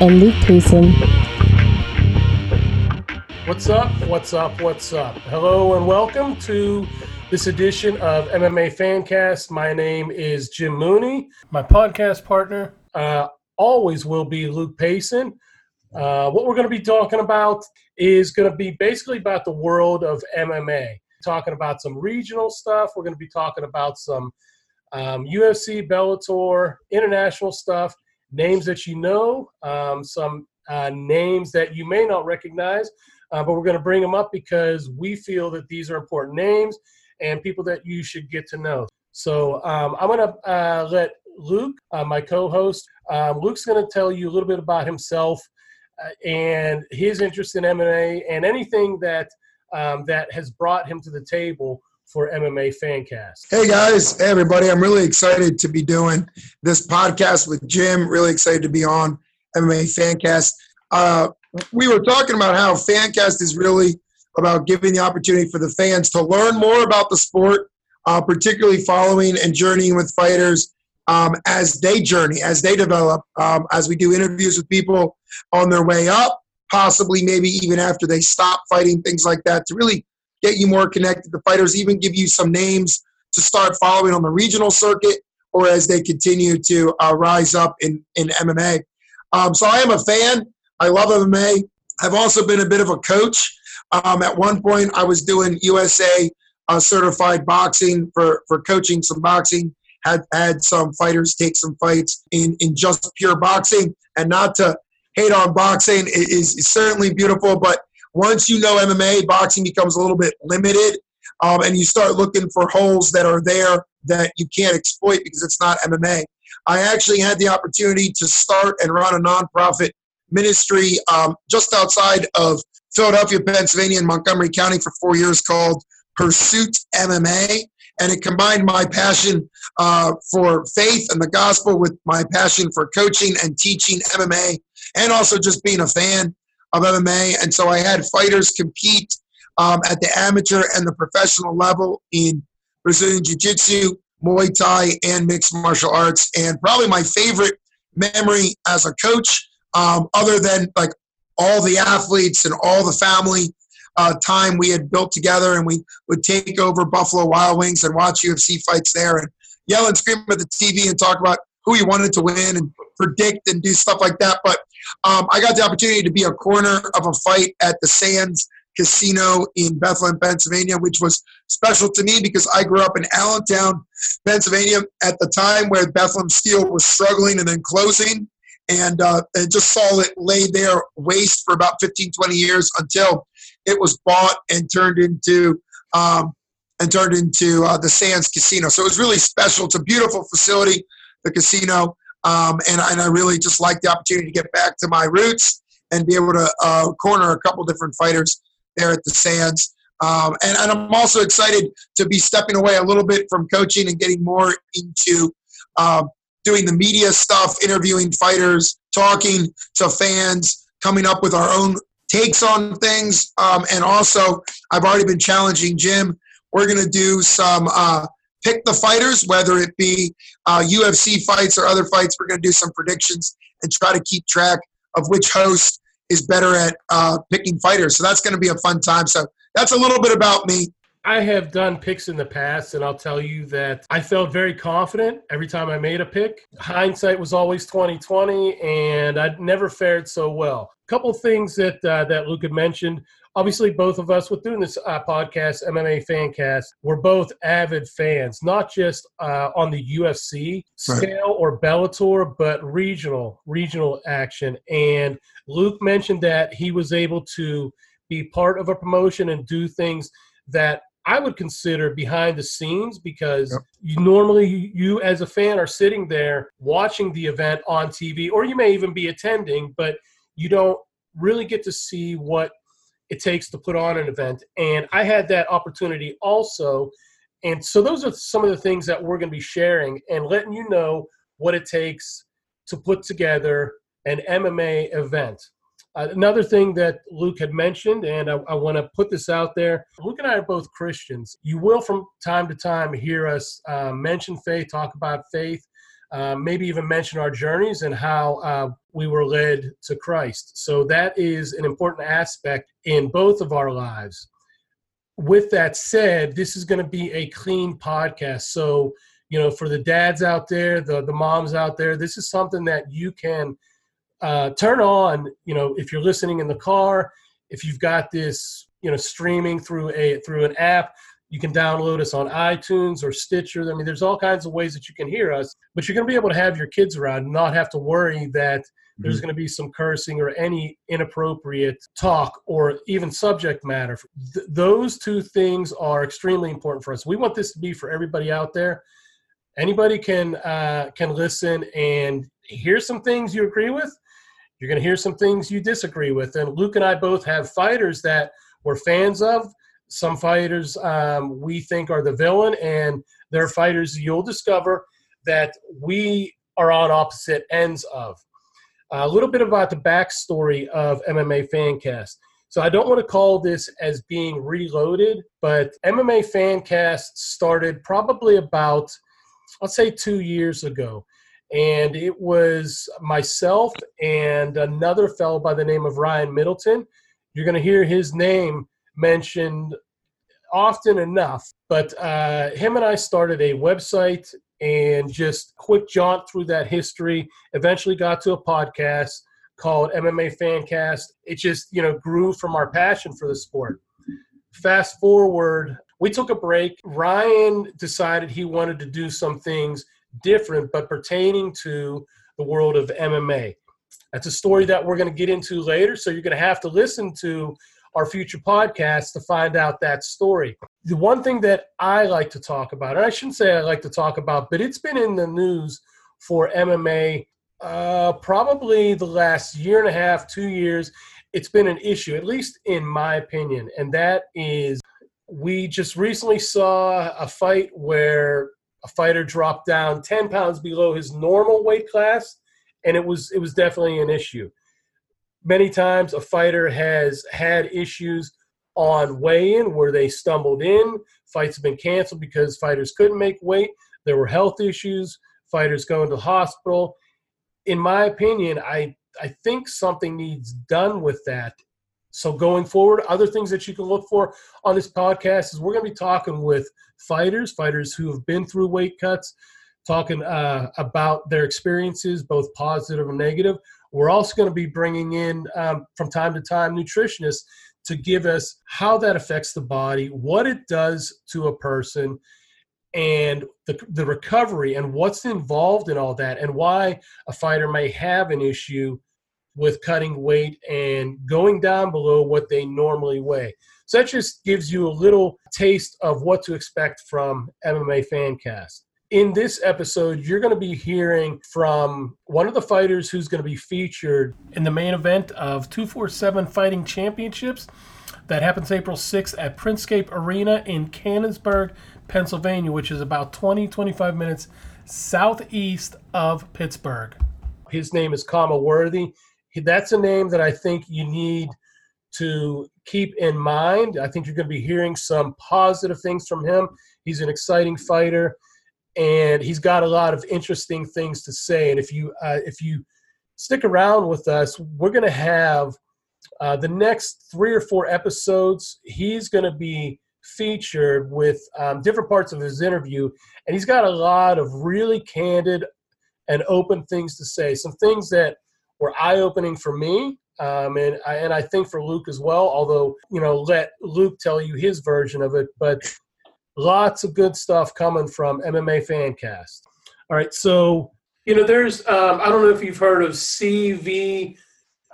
and Luke Payson. What's up? What's up? What's up? Hello and welcome to this edition of MMA Fancast. My name is Jim Mooney. My podcast partner uh, always will be Luke Payson. Uh, what we're going to be talking about is going to be basically about the world of MMA. Talking about some regional stuff. We're going to be talking about some um, UFC, Bellator, international stuff, names that you know, um, some uh, names that you may not recognize, uh, but we're going to bring them up because we feel that these are important names and people that you should get to know. So um, I'm going to uh, let Luke, uh, my co-host, um, Luke's going to tell you a little bit about himself uh, and his interest in MMA and anything that um, that has brought him to the table for MMA Fancast. Hey guys, hey everybody. I'm really excited to be doing this podcast with Jim. Really excited to be on MMA Fancast. Uh, we were talking about how Fancast is really about giving the opportunity for the fans to learn more about the sport, uh, particularly following and journeying with fighters um, as they journey, as they develop, um, as we do interviews with people on their way up, possibly maybe even after they stop fighting, things like that, to really get you more connected to fighters, even give you some names to start following on the regional circuit or as they continue to uh, rise up in, in MMA. Um, so I am a fan. I love MMA. I've also been a bit of a coach. Um, at one point, I was doing USA uh, certified boxing for, for coaching some boxing. Had had some fighters take some fights in, in just pure boxing, and not to hate on boxing is, is certainly beautiful, but once you know MMA, boxing becomes a little bit limited, um, and you start looking for holes that are there that you can't exploit because it's not MMA. I actually had the opportunity to start and run a nonprofit ministry um, just outside of Philadelphia, Pennsylvania, in Montgomery County for four years called Pursuit MMA. And it combined my passion uh, for faith and the gospel with my passion for coaching and teaching MMA and also just being a fan of MMA. And so I had fighters compete um, at the amateur and the professional level in Brazilian Jiu Jitsu, Muay Thai, and mixed martial arts. And probably my favorite memory as a coach, um, other than like all the athletes and all the family uh, time we had built together, and we would take over Buffalo Wild Wings and watch UFC fights there and yell and scream at the TV and talk about who he wanted to win and predict and do stuff like that. But um, I got the opportunity to be a corner of a fight at the Sands Casino in Bethlehem, Pennsylvania, which was special to me because I grew up in Allentown, Pennsylvania, at the time where Bethlehem Steel was struggling and then closing. And, uh, and just saw it lay there waste for about 15, 20 years until it was bought and turned into um, and turned into uh, the Sands Casino. So it was really special. It's a beautiful facility, the casino. Um, and, and I really just like the opportunity to get back to my roots and be able to uh, corner a couple different fighters there at the Sands. Um, and, and, I'm also excited to be stepping away a little bit from coaching and getting more into um, doing the media stuff, interviewing fighters, talking to fans, coming up with our own takes on things. Um, and also, I've already been challenging Jim. We're going to do some uh, pick the fighters, whether it be uh, UFC fights or other fights. We're going to do some predictions and try to keep track of which host is better at uh, picking fighters. So that's going to be a fun time. So that's a little bit about me. I have done picks in the past, and I'll tell you that I felt very confident every time I made a pick. Hindsight was always 2020, and I never fared so well. A couple things that uh, that Luke had mentioned obviously both of us with doing this uh, podcast mma fancast we're both avid fans not just uh, on the ufc scale right. or bellator but regional regional action and luke mentioned that he was able to be part of a promotion and do things that I would consider behind the scenes because yep. you normally you as a fan are sitting there watching the event on TV or you may even be attending but you don't really get to see what it takes to put on an event. And I had that opportunity also. And so those are some of the things that we're going to be sharing and letting you know what it takes to put together an MMA event. Uh, another thing that Luke had mentioned, and I, I want to put this out there Luke and I are both Christians. You will, from time to time, hear us uh, mention faith, talk about faith, uh, maybe even mention our journeys and how uh, we were led to Christ. So that is an important aspect in both of our lives. With that said, this is going to be a clean podcast. So, you know, for the dads out there, the, the moms out there, this is something that you can uh, turn on, you know, if you're listening in the car, if you've got this, you know, streaming through a through an app, you can download us on iTunes or Stitcher. I mean, there's all kinds of ways that you can hear us, but you're going to be able to have your kids around and not have to worry that mm-hmm. there's going to be some cursing or any inappropriate talk or even subject matter. Th- those two things are extremely important for us. We want this to be for everybody out there. Anybody can uh, can listen and hear some things you agree with. You're going to hear some things you disagree with. And Luke and I both have fighters that we're fans of some fighters um, we think are the villain, and there are fighters you'll discover that we are on opposite ends of. Uh, a little bit about the backstory of MMA Fancast. So I don't want to call this as being reloaded, but MMA Fancast started probably about, I'll say, two years ago. And it was myself and another fellow by the name of Ryan Middleton. You're going to hear his name mentioned often enough. But uh, him and I started a website and just quick jaunt through that history. Eventually got to a podcast called MMA Fancast. It just you know grew from our passion for the sport. Fast forward, we took a break. Ryan decided he wanted to do some things different, but pertaining to the world of MMA. That's a story that we're going to get into later. So you're going to have to listen to our future podcasts to find out that story. The one thing that I like to talk about, and I shouldn't say I like to talk about, but it's been in the news for MMA uh, probably the last year and a half, two years. It's been an issue, at least in my opinion, and that is we just recently saw a fight where a fighter dropped down 10 pounds below his normal weight class and it was it was definitely an issue many times a fighter has had issues on weigh-in where they stumbled in. Fights have been canceled because fighters couldn't make weight. There were health issues. Fighters going to the hospital. In my opinion, I I think something needs done with that. So going forward, other things that you can look for on this podcast is we're going to be talking with fighters, fighters who have been through weight cuts, talking uh, about their experiences, both positive and negative. We're also going to be bringing in, um, from time to time, nutritionists to give us how that affects the body, what it does to a person, and the, the recovery and what's involved in all that, and why a fighter may have an issue with cutting weight and going down below what they normally weigh. So that just gives you a little taste of what to expect from MMA Fancast in this episode, you're going to be hearing from one of the fighters who's going to be featured in the main event of 247 Fighting Championships that happens April 6th at Printscape Arena in Canonsburg, Pennsylvania, which is about 20 25 minutes southeast of Pittsburgh. His name is Kama Worthy. That's a name that I think you need to keep in mind. I think you're going to be hearing some positive things from him. He's an exciting fighter and he's got a lot of interesting things to say. And if you uh, if you stick around with us, we're going to have uh, the next three or four episodes. He's going to be featured with um, different parts of his interview, and he's got a lot of really candid and open things to say. Some things that were eye opening for me. Um, and I, and I think for Luke as well. Although you know, let Luke tell you his version of it. But lots of good stuff coming from MMA Fancast. All right, so you know, there's um, I don't know if you've heard of CV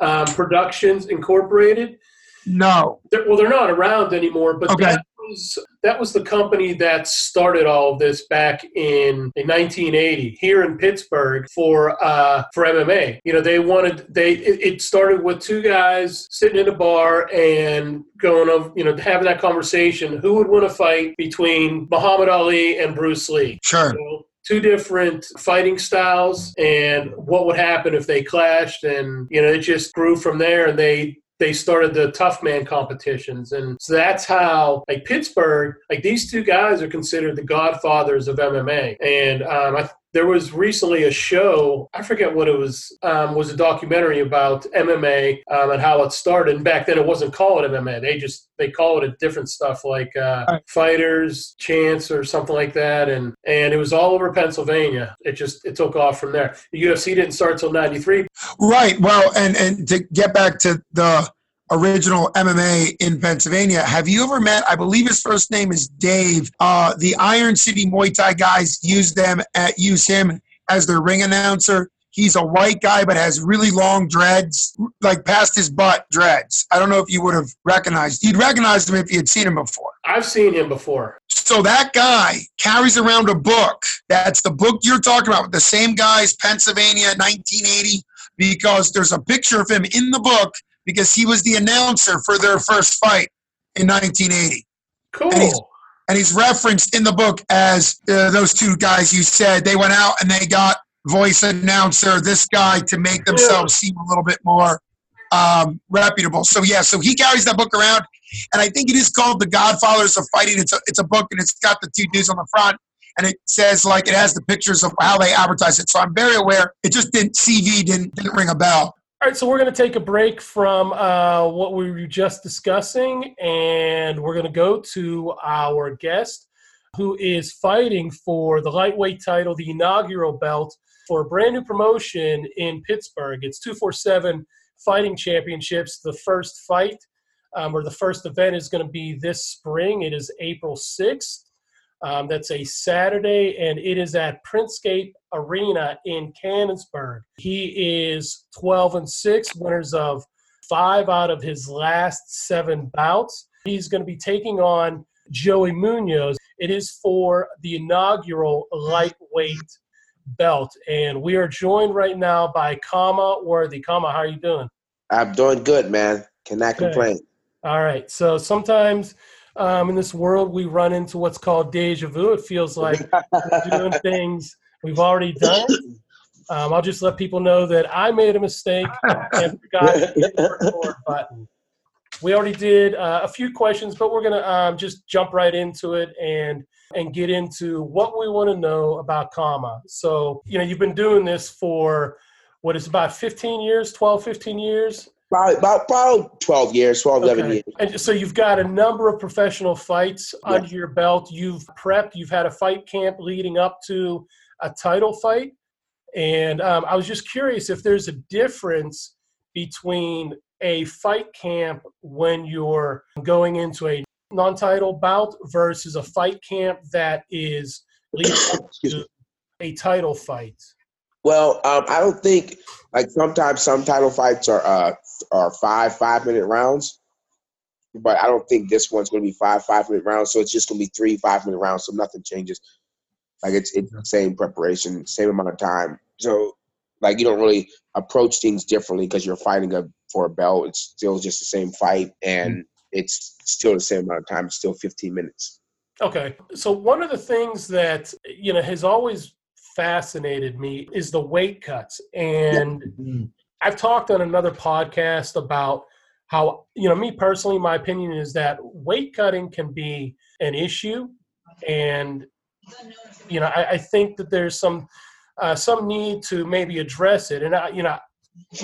um, Productions Incorporated. No. They're, well, they're not around anymore, but Okay. that was that was the company that started all of this back in, in 1980 here in Pittsburgh for uh, for MMA. You know, they wanted they it, it started with two guys sitting in a bar and going over, you know, having that conversation. Who would win a fight between Muhammad Ali and Bruce Lee? Sure. know, two different fighting styles and what would happen if they clashed and you know it just grew from there and they they started the tough man competitions. And so that's how like pittsburgh like these two guys are considered the godfathers of mma and um, I, there was recently a show i forget what it was um, was a documentary about mma um, and how it started. And back then it wasn't called mma they just they call it a different stuff like uh, Right. fighters chance or something like that. And and it was all over pennsylvania. It just it took off from there. The ufc didn't start till 93 Right. Well, and and to get back to the original MMA in Pennsylvania, have you ever met? I believe his first name is Dave. Uh, the Iron City Muay Thai guys use them at use him as their ring announcer. He's a white guy, but has really long dreads, like past his butt dreads. I don't know if you would have recognized. You'd recognize him if you had seen him before. i've seen him before So that guy carries around a book. That's the book you're talking about. The same guy's Pennsylvania, 1980, because there's a picture of him in the book because he was the announcer for their first fight in 1980. cool And he's- And he's referenced in the book as uh, those two guys you said. They went out and they got voice announcer, this guy, to make themselves seem a little bit more um, reputable. So, yeah, so he carries that book around. And I think it is called The Godfathers of Fighting. It's a, it's a book and it's got the two dudes on the front. And it says, like, it has the pictures of how they advertise it. So I'm very aware. It just didn't, CV didn't, didn't ring a bell. All right, so we're going to take a break from uh, what we were just discussing, and we're going to go to our guest who is fighting for the lightweight title, the inaugural belt, for a brand new promotion in Pittsburgh. It's 247 Fighting Championships. The first fight um, or the first event is going to be this spring. It is April 6th. Um, that's a Saturday, and it is at Printscape Arena in Canonsburg. He is 12 and 6, winners of five out of his last seven bouts. He's going to be taking on Joey Munoz. It is for the inaugural lightweight belt, and we are joined right now by Kama Worthy. Kama, how are you doing? I'm doing good, man. Cannot Good. complain. All right. So sometimes um, in this world, we run into what's called deja vu. It feels like we're doing things we've already done. Um, I'll just let people know that I made a mistake and forgot the record button. We already did uh, a few questions, but we're going to um, just jump right into it and and get into what we want to know about Kama. So, you know, you've been doing this for what is about 15 years, 12, 15 years. About, about, about 12 years, 12, 11 Okay. years. And so you've got a number of professional fights Yeah. under your belt. You've prepped. You've had a fight camp leading up to a title fight. And um, I was just curious if there's a difference between a fight camp when you're going into a non-title bout versus a fight camp that is leading to a title fight. Well, um, I don't think like sometimes some title fights are uh, are five five minute rounds, but I don't think this one's going to be five five minute rounds. So it's just going to be three five minute rounds. So nothing changes. Like it's it's the same preparation, same amount of time. So like you don't really approach things differently because you're fighting a for a belt. It's still just the same fight, and it's still the same amount of time. It's still 15 minutes. Okay. So one of the things that you know has always fascinated me is the weight cuts. And I've talked on another podcast about how, you know, me personally, my opinion is that weight cutting can be an issue. And, you know, I, I think that there's some uh, some need to maybe address it. And I, you know,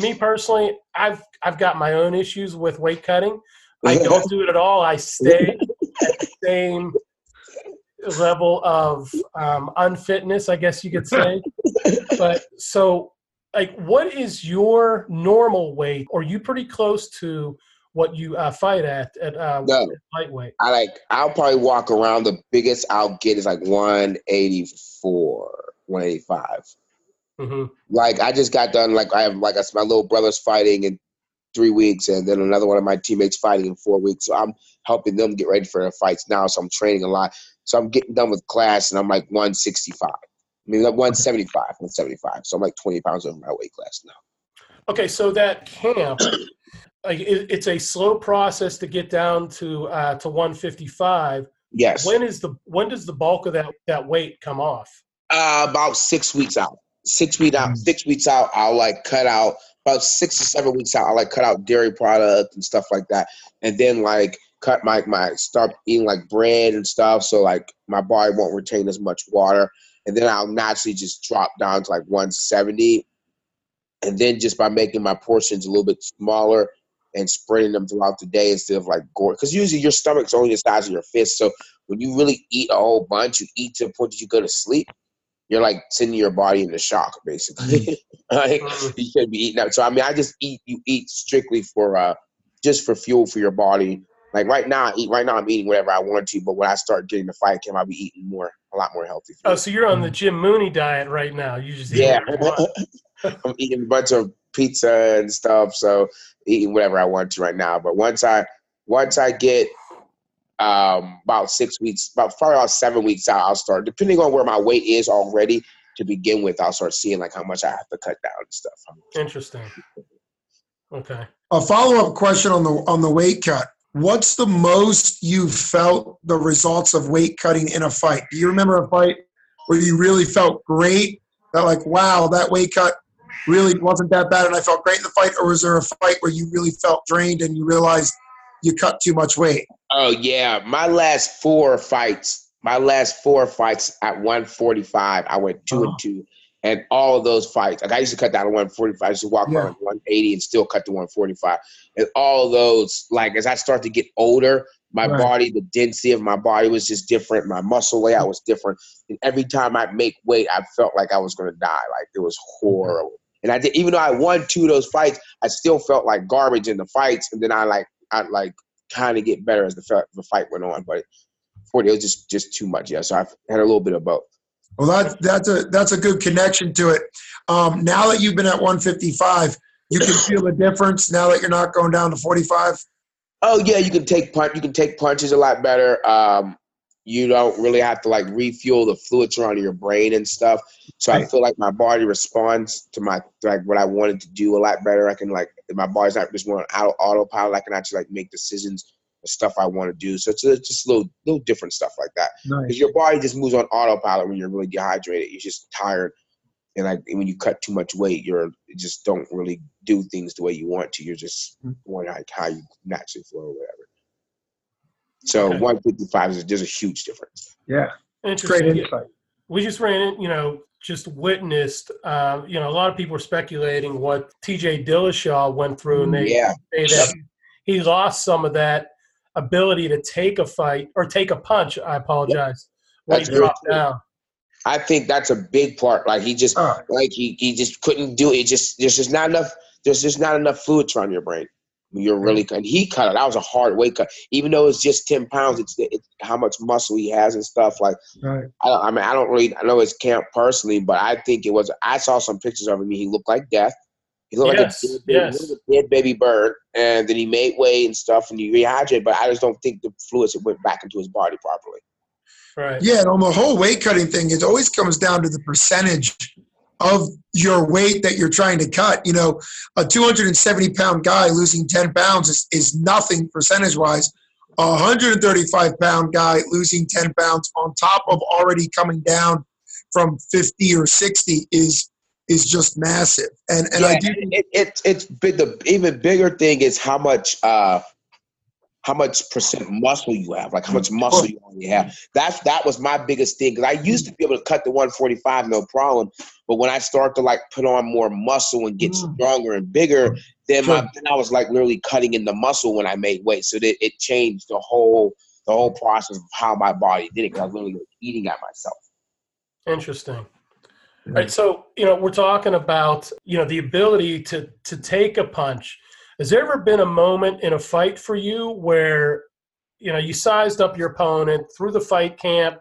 me personally, I've I've got my own issues with weight cutting. I don't do it at all. I stay at the same level of um, unfitness, I guess you could say. but so, like, what is your normal weight? Or are you pretty close to what you uh, fight at at uh, No. lightweight? I like I'll probably walk around. The biggest I'll get is like 184, 185. hmm Like I just got done. Like I have like a, my little brother's fighting in three weeks, and then another one of my teammates fighting in four weeks. So I'm helping them get ready for their fights now. So I'm training a lot. So I'm getting done with class, and I'm like 165. I mean, like 175, 175. So I'm like 20 pounds over my weight class now. Okay, so that camp, like it, it's a slow process to get down to uh, to 155. Yes. When is the when does the bulk of that that weight come off? Uh, about six weeks out. Six weeks out. Six weeks out. I'll like cut out about six to seven weeks out. I like cut out dairy products and stuff like that, and then like cut my my start eating like bread and stuff. So like my body won't retain as much water, and then I'll naturally just drop down to like 170, and then just by making my portions a little bit smaller and spreading them throughout the day instead of like gore. Because usually your stomach's only the size of your fist, so when you really eat a whole bunch, you eat to the point that you go to sleep you're like sending your body into shock, basically. like, you should be eating that. So I mean, I just eat. You eat strictly for uh, just for fuel for your body. Like right now, I eat. Right now, I'm eating whatever I want to. But when I start getting the fight camp, I'll be eating more, a lot more healthy. Oh, so you're on the Jim Mooney diet right now. You just yeah. I'm eating a bunch of pizza and stuff. So eating whatever I want to right now. But once I once I get um, about six weeks, about probably about seven weeks out, I'll start depending on where my weight is already to begin with. I'll start seeing like how much I have to cut down and stuff. Interesting. Okay. A follow up question on the on the weight cut. What's the most you felt the results of weight cutting in a fight? Do you remember a fight where you really felt great? That like, wow, that weight cut really wasn't that bad, and I felt great in the fight. Or was there a fight where you really felt drained and you realized you cut too much weight? Oh yeah, my last four fights, my last four fights at 145, I went 2 Oh. and two, and all of those fights, like I used to cut down to 145, I used to walk Yeah. around 180 and still cut to 145, and all of those, like as I start to get older, my Right. body, the density of my body was just different, my muscle layout was different, and every time I make weight, I felt like I was gonna die, like it was horrible. And I did, even though I won two of those fights, I still felt like garbage in the fights, and then I like, I like kind of get better as the, the fight went on. But 40, it was just just too much. Yeah, so I've had a little bit of both. Well, that that's a that's a good connection to it. Um, now that you've been at 155, you can feel the difference. Now that you're not going down to 45. Oh yeah, you can take punch. You can take punches a lot better. Um, you don't really have to like refuel the fluids around your brain and stuff. So I feel like my body responds to my like what I wanted to do a lot better. I can like my body's not just more on auto autopilot. I can actually like make decisions the stuff I want to do. So it's, it's just little little different stuff like that. Nice. because your body just moves on autopilot when you're really dehydrated. You're just tired, and like when you cut too much weight, you're you just don't really do things the way you want to. You're just hmm. going like how you naturally flow or whatever. So Okay. 155 is just a huge difference. Yeah, Interesting. great insight. we just ran in, you know, just witnessed, uh, you know, a lot of people are speculating what TJ Dillashaw went through, and they Yeah, say that he lost some of that ability to take a fight or take a punch. I apologize when That's he dropped true. down. I think that's a big part. Like he just Oh, like he he just couldn't do it. Just there's just not enough. There's just not enough fluids around your brain. You're really and he cut it. That was a hard weight cut. Even though it's just ten pounds, it's, it's how much muscle he has and stuff. Like right. I, don't- I mean, I don't really I know his camp personally, but I think it was. I saw some pictures of him. He looked like death. He looked Yes, like a dead, baby, yes. he looked like a dead baby bird, and then he made weight and stuff, and he rehydrated. But I just don't think the fluids went back into his body properly. Right. Yeah, and on the whole weight cutting thing, it always comes down to the percentage of your weight that you're trying to cut. You know, a 270 pound guy losing 10 pounds is, is nothing percentage wise. A 135 pound guy losing 10 pounds on top of already coming down from 50 or 60 is is just massive. And and I do it, it, it's big, the even bigger thing is how much uh how much percent muscle you have, like how much mm. muscle you already have. That's that was my biggest thing because I mm. used to be able to cut the 145 no problem, but when I start to like put on more muscle and get Mm. stronger and bigger, then my then I was like literally cutting in the muscle when I made weight, so that it changed the whole the whole process of how my body did it because I was literally eating at myself. Interesting. All right. Mm. So, you know, we're talking about, you know, the ability to to take a punch. Has there ever been a moment in a fight for you where, you know, you sized up your opponent through the fight camp,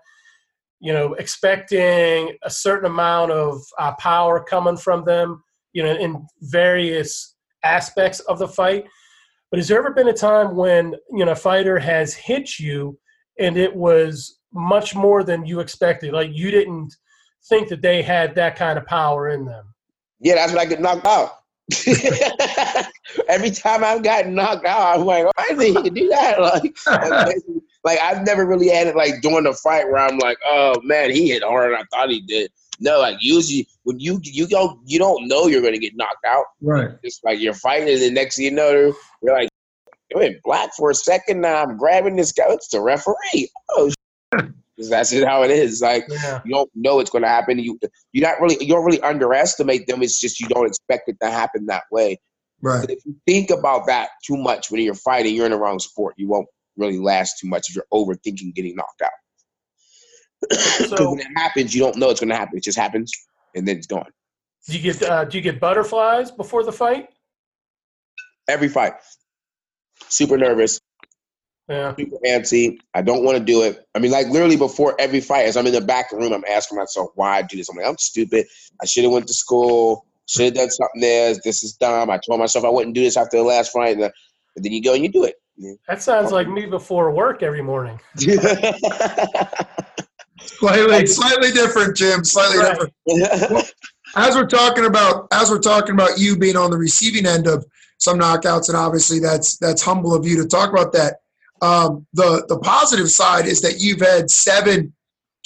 you know, expecting a certain amount of uh, power coming from them, you know, in various aspects of the fight. But has there ever been a time when you know a fighter has hit you and it was much more than you expected? Like you didn't think that they had that kind of power in them. Yeah, that's when I get knocked out. Every time I've gotten knocked out, I'm like, why did he do that? Like, like I've never really had it like during the fight where I'm like, oh man, he hit harder than I thought he did. No, like usually when you you don't you don't know you're gonna get knocked out. Right. It's like you're fighting, and the next thing you know, you're like, it went black for a second. Now I'm grabbing this guy. It's the referee. Oh, that's just how it is. Like Yeah. you don't know it's going to happen. You you not really you don't really underestimate them. It's just you don't expect it to happen that way. Right. But if you think about that too much when you're fighting, you're in the wrong sport. You won't really last too much if you're overthinking getting knocked out. So when it happens, you don't know it's going to happen. It just happens, and then it's gone. do you get uh, do you get butterflies before the fight? Every fight, super nervous, Yeah. super antsy. I don't want to do it. I mean, like literally before every fight, as I'm in the back room, I'm asking myself why I do this. I'm like, I'm stupid. I should have went to school. Should have done something else. This is dumb. I told myself I wouldn't do this after the last fight, and, uh, and then you go and you do it. That sounds like me before work every morning. Slightly, slightly different, Jim. Slightly Right. different. As we're talking about, as we're talking about you being on the receiving end of some knockouts, and obviously that's that's humble of you to talk about that. Um, the the positive side is that you've had seven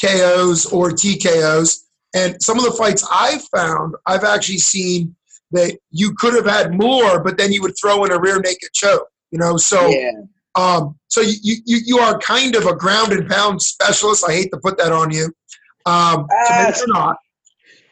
KOs or TKOs, and some of the fights I've found, I've actually seen that you could have had more, but then you would throw in a rear naked choke. You know, so yeah. um, so you, you you are kind of a ground and pound specialist. I hate to put that on you. Um, so maybe you're not.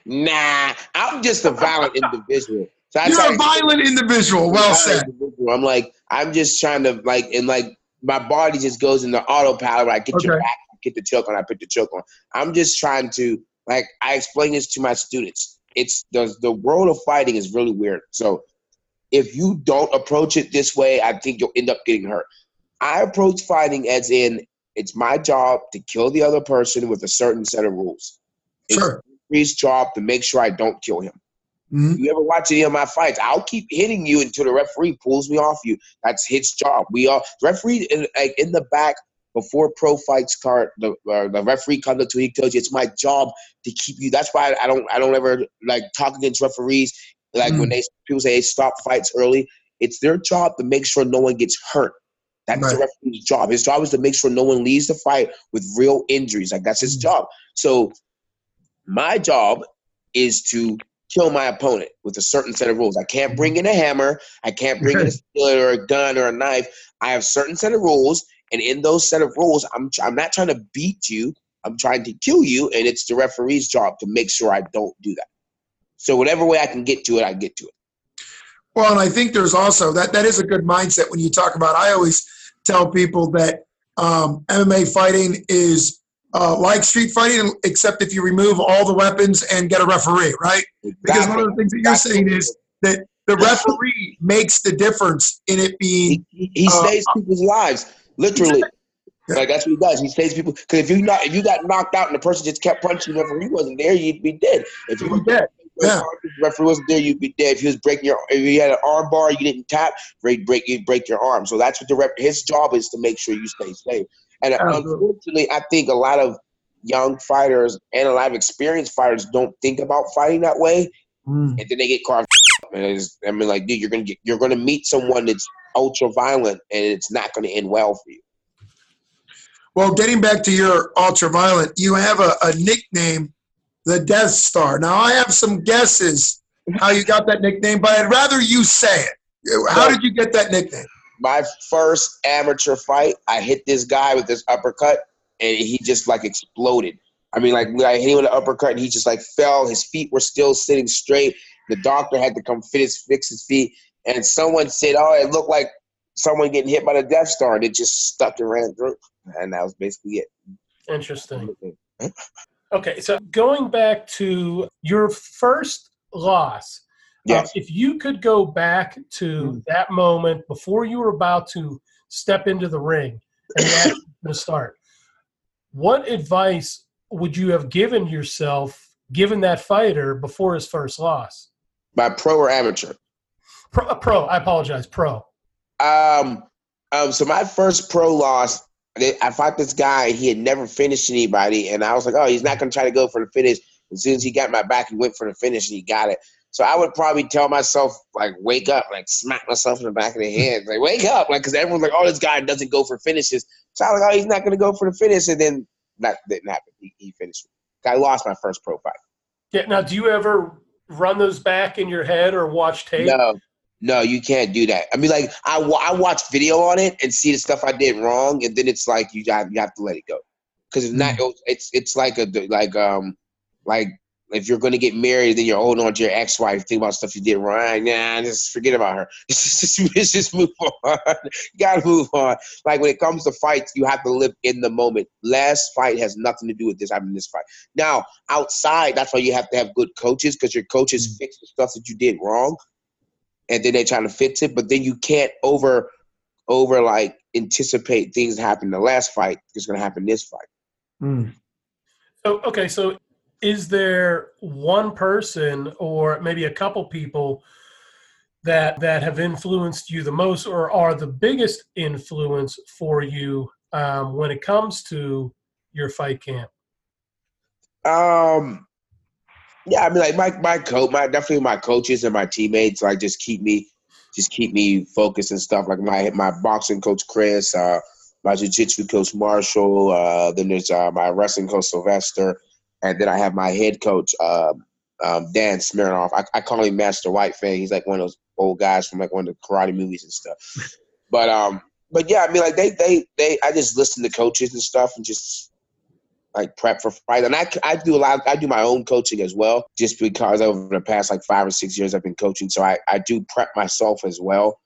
Nah, I'm just a violent individual. So you're a violent individual. Well said. Individual. I'm like, I'm just trying to like, and like my body just goes into autopilot. I get your back, get the choke on, I put the choke on. I'm just trying to like, I explain this to my students. It's the the world of fighting is really weird. So if you don't approach it this way, I think you'll end up getting hurt. I approach fighting as in it's my job to kill the other person with a certain set of rules. Sure. the referee's job to make sure I don't kill him. Mhm. You ever watch any of my fights? I'll keep hitting you until the referee pulls me off you. That's his job. We all referee in, like, in the back before pro fights start. The uh, the referee comes up to you. He tells you it's my job to keep you. That's why I don't I don't ever like talk against referees. Like when they people say hey, stop fights early, it's their job to make sure no one gets hurt. That's the referee's job. His job is to make sure no one leaves the fight with real injuries. Like that's his job. So my job is to kill my opponent with a certain set of rules. I can't bring in a hammer. I can't bring in a skillet or a gun or a knife. I have certain set of rules, and in those set of rules, I'm I'm not trying to beat you. I'm trying to kill you, and it's the referee's job to make sure I don't do that. So whatever way I can get to it, I get to it. Well, and I think there's also that that is a good mindset when you talk about. I always tell people that um, MMA fighting is uh, like street fighting, except if you remove all the weapons and get a referee, right? Because one of the things that you're saying is that the referee makes the difference in it being he, he Uh, saves people's lives, literally. Like that's what he does. He saves people. Because if you not if you got knocked out and the person just kept punching, the referee wasn't there, you'd be dead. If you were dead. Yeah. the referee wasn't there, you'd be dead. If he was breaking your, if you had an arm bar, you didn't tap, break, break, you break your arm. So that's what the ref. His job is to make sure you stay safe. And Absolutely. unfortunately, I think a lot of young fighters and a lot of experienced fighters don't think about fighting that way, Mm. and then they get carved. And it's, I mean, like, dude, you're gonna get, you're gonna meet someone that's ultra violent, and it's not gonna end well for you. Well, getting back to your ultra violent, you have a, a nickname, the Death Star. Now, I have some guesses how you got that nickname, but I'd rather you say it. How did you get that nickname? My first amateur fight, I hit this guy with this uppercut, and he just like exploded. I mean, like I hit him with an uppercut, and he just like fell. His feet were still sitting straight. The doctor had to come fit his, fix his feet, and someone said, "Oh, it looked like someone getting hit by the Death Star," and it just stuck and ran through. And that was basically it. Interesting. Mm-hmm. Okay, so going back to your first loss, uh, if you could go back to Hmm. that moment before you were about to step into the ring and to start, what advice would you have given yourself, given that fighter before his first loss? By pro or amateur? Pro, uh, pro. I apologize. Pro. Um, um, so my first pro loss, I fought this guy. He had never finished anybody, and I was like, oh, he's not gonna try to go for the finish. As soon as he got my back, he went for the finish and he got it. So I would probably tell myself, like, wake up, like, smack myself in the back of the head, like, wake up, like, because everyone's like, oh, this guy doesn't go for finishes. So I was like, oh, he's not gonna go for the finish, and then that didn't happen. He, he finished. I lost my first pro fight. Yeah. Now, do you ever run those back in your head or watch tape? No, no, you can't do that. I mean, like I, I watch video on it and see the stuff I did wrong, and then it's like you got you have to let it go because it's not. It's it's like a like um like if you're going to get married, then you're holding on to your ex-wife. Think about stuff you did wrong. Nah, just forget about her. Just, just, just move on. you gotta move on. Like when it comes to fights, you have to live in the moment. Last fight has nothing to do with this. I'm in this fight now. Outside, that's why you have to have good coaches because your coaches fix the stuff that you did wrong and then they try to fix it, but then you can't over over like anticipate things that happened in the last fight is going to happen this fight. Mm. So okay, so is there one person or maybe a couple people that that have influenced you the most or are the biggest influence for you um, when it comes to your fight camp? Um, yeah, I mean, like my my coach, my definitely my coaches and my teammates, like just keep me, just keep me focused and stuff. Like my my boxing coach Chris, uh, my jiu-jitsu coach Marshall, uh, then there's uh, my wrestling coach Sylvester, and then I have my head coach um, um, Dan Smirnoff. I, I call him Master White Fang. He's like one of those old guys from like one of the karate movies and stuff. But um, but yeah, I mean, like they they they, I just listen to coaches and stuff and just like prep for fight. And I, I do a lot. I do my own coaching as well, just because over the past like five or six years I've been coaching. So I, I do prep myself as well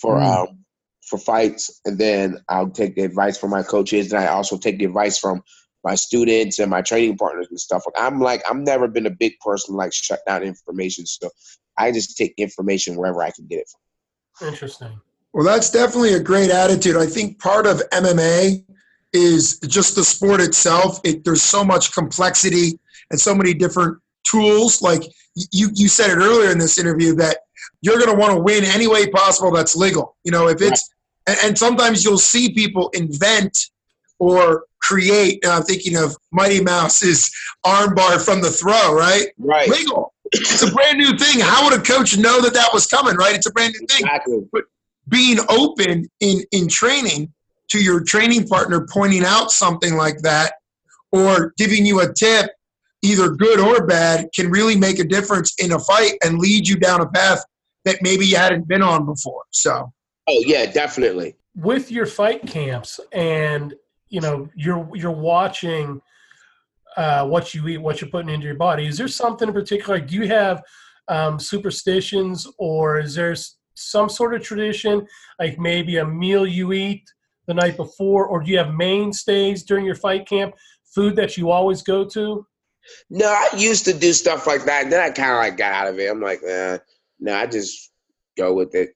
for Mm. um for fights, and then I'll take the advice from my coaches, and I also take the advice from my students and my training partners and stuff. I'm like I've never been a big person like shut down information, so I just take information wherever I can get it from. Interesting. Well, that's definitely a great attitude. I think part of MMA is just the sport itself. It, there's so much complexity and so many different tools. Like you, you said it earlier in this interview that you're going to want to win any way possible that's legal. You know, if it's, and, and sometimes you'll see people invent or create. And I'm thinking of Mighty Mouse's armbar from the throw, right? Right. Legal. It's a brand new thing. How would a coach know that that was coming, right? It's a brand new thing Exactly. But being open in in training to your training partner pointing out something like that or giving you a tip either good or bad can really make a difference in a fight and lead you down a path that maybe you hadn't been on before so Oh yeah, definitely. with your fight camps and you know you're you're watching uh, what you eat what you're putting into your body is there something in particular do you have um, superstitions or is there some sort of tradition like maybe a meal you eat the night before or do you have mainstays during your fight camp food that you always go to No, I used to do stuff like that, then I kind of like got out of it. I'm like, nah, no, I just go with it.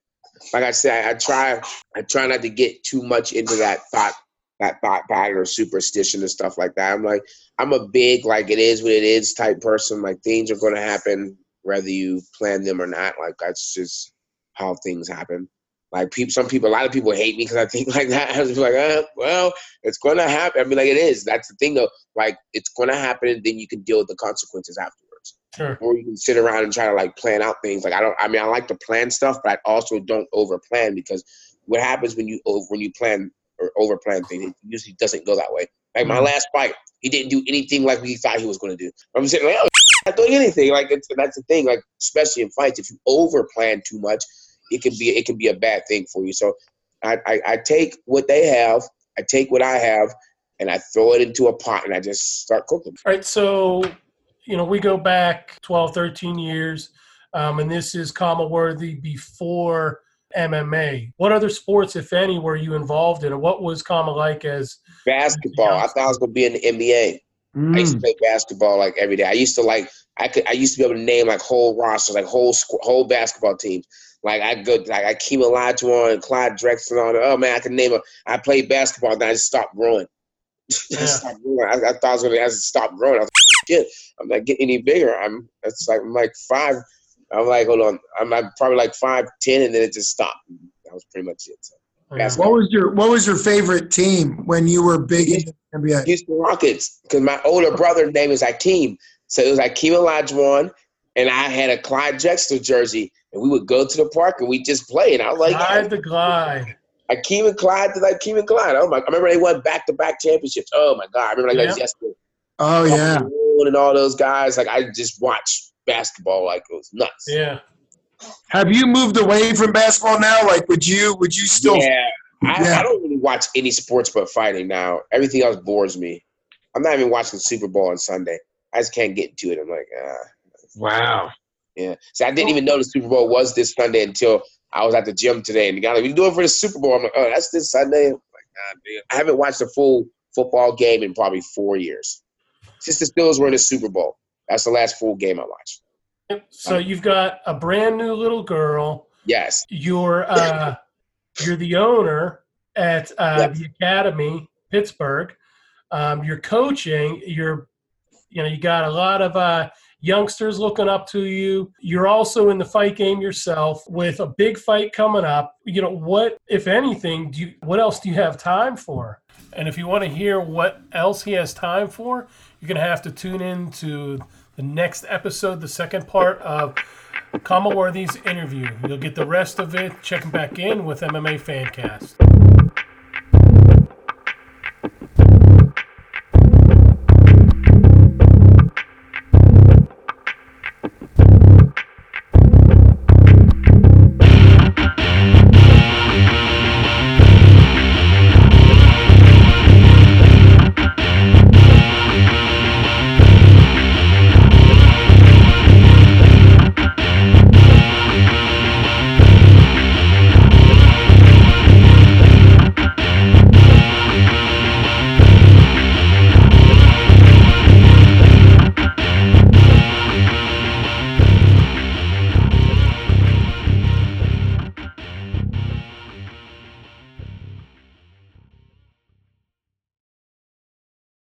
Like I said, I try, I try not to get too much into that thought, that thought pattern or superstition and stuff like that. I'm like, I'm a big like it is what it is type person. Like things are going to happen whether you plan them or not. Like that's just how things happen. Like people, some people, a lot of people hate me because I think like that. I was like, uh, well, it's going to happen. I mean, like it is. That's the thing though. Like it's going to happen, and then you can deal with the consequences afterwards sure or you can sit around and try to like plan out things. Like I don't. I mean, I like to plan stuff, but I also don't over plan because what happens when you over when you plan or over plan things, it usually doesn't go that way. Like my Mhm. last fight, he didn't do anything like we thought he was going to do. I'm saying like, oh, not doing anything. Like it's, that's the thing. Like especially in fights, if you over plan too much, it can be it can be a bad thing for you. So I, I, I take what they have, I take what I have, and I throw it into a pot and I just start cooking. All right, so you know we go back 12, 13 years, um, and this is Kama Worthy before MMA. What other sports, if any, were you involved in, or what was Kama like as? Basketball. I thought I was gonna be in the NBA. I used to mm. play basketball like every day. I used to like I could I used to be able to name like whole rosters, like whole whole basketball teams. Like I go like I Akeem Olajuwon and Clyde Drexler on. Oh man, I can name a. I played basketball, then I just stopped growing. I Yeah. just stopped growing. I, I thought I was gonna I just stop growing. I was like, shit, I'm not getting any bigger. I'm it's like I'm like five I'm like, hold on, I'm, I'm probably like five ten, and then it just stopped. That was pretty much it. So, oh, What was your What was your favorite team when you were big in the NBA? Houston Rockets, because my older brother's name is Akeem, so it was Akeem Olajuwon, and I had a Clyde Drexler jersey, and we would go to the park and we just play, and I was like, Clyde the glide. Akeem and Clyde to Akeem and Clyde. Oh my! I remember they won back to back championships. Oh my god! I remember like that was Yeah. yesterday. Oh yeah. and all those guys. Like I just watched basketball like it was nuts. Yeah. Have you moved away from basketball now? Like, would you Would you still? yeah. I, Yeah. I don't really watch any sports but fighting now. Everything else bores me. I'm not even watching the Super Bowl on Sunday. I just can't get into it. I'm like, ah, Wow. yeah. So I didn't even know the Super Bowl was this Sunday until I was at the gym today, and the guy like, "We doing it for the Super Bowl." I'm like, "Oh, that's this Sunday." I'm like, God damn. I haven't watched a full football game in probably four years. Since the Bills were in the Super Bowl, that's the last full game I watched. So you've got a brand new little girl. Yes, You're uh, you're the owner at uh, Yes. the academy, Pittsburgh. Um, you're coaching. You're you know you got a lot of uh, youngsters looking up to you. You're also in the fight game yourself with a big fight coming up. You know what, if anything, do you, what else do you have time for? And if you want to hear what else he has time for, you're gonna have to tune in to the next episode, the second part of Kama Worthy's interview. You'll get the rest of it checking back in with MMA Fancast.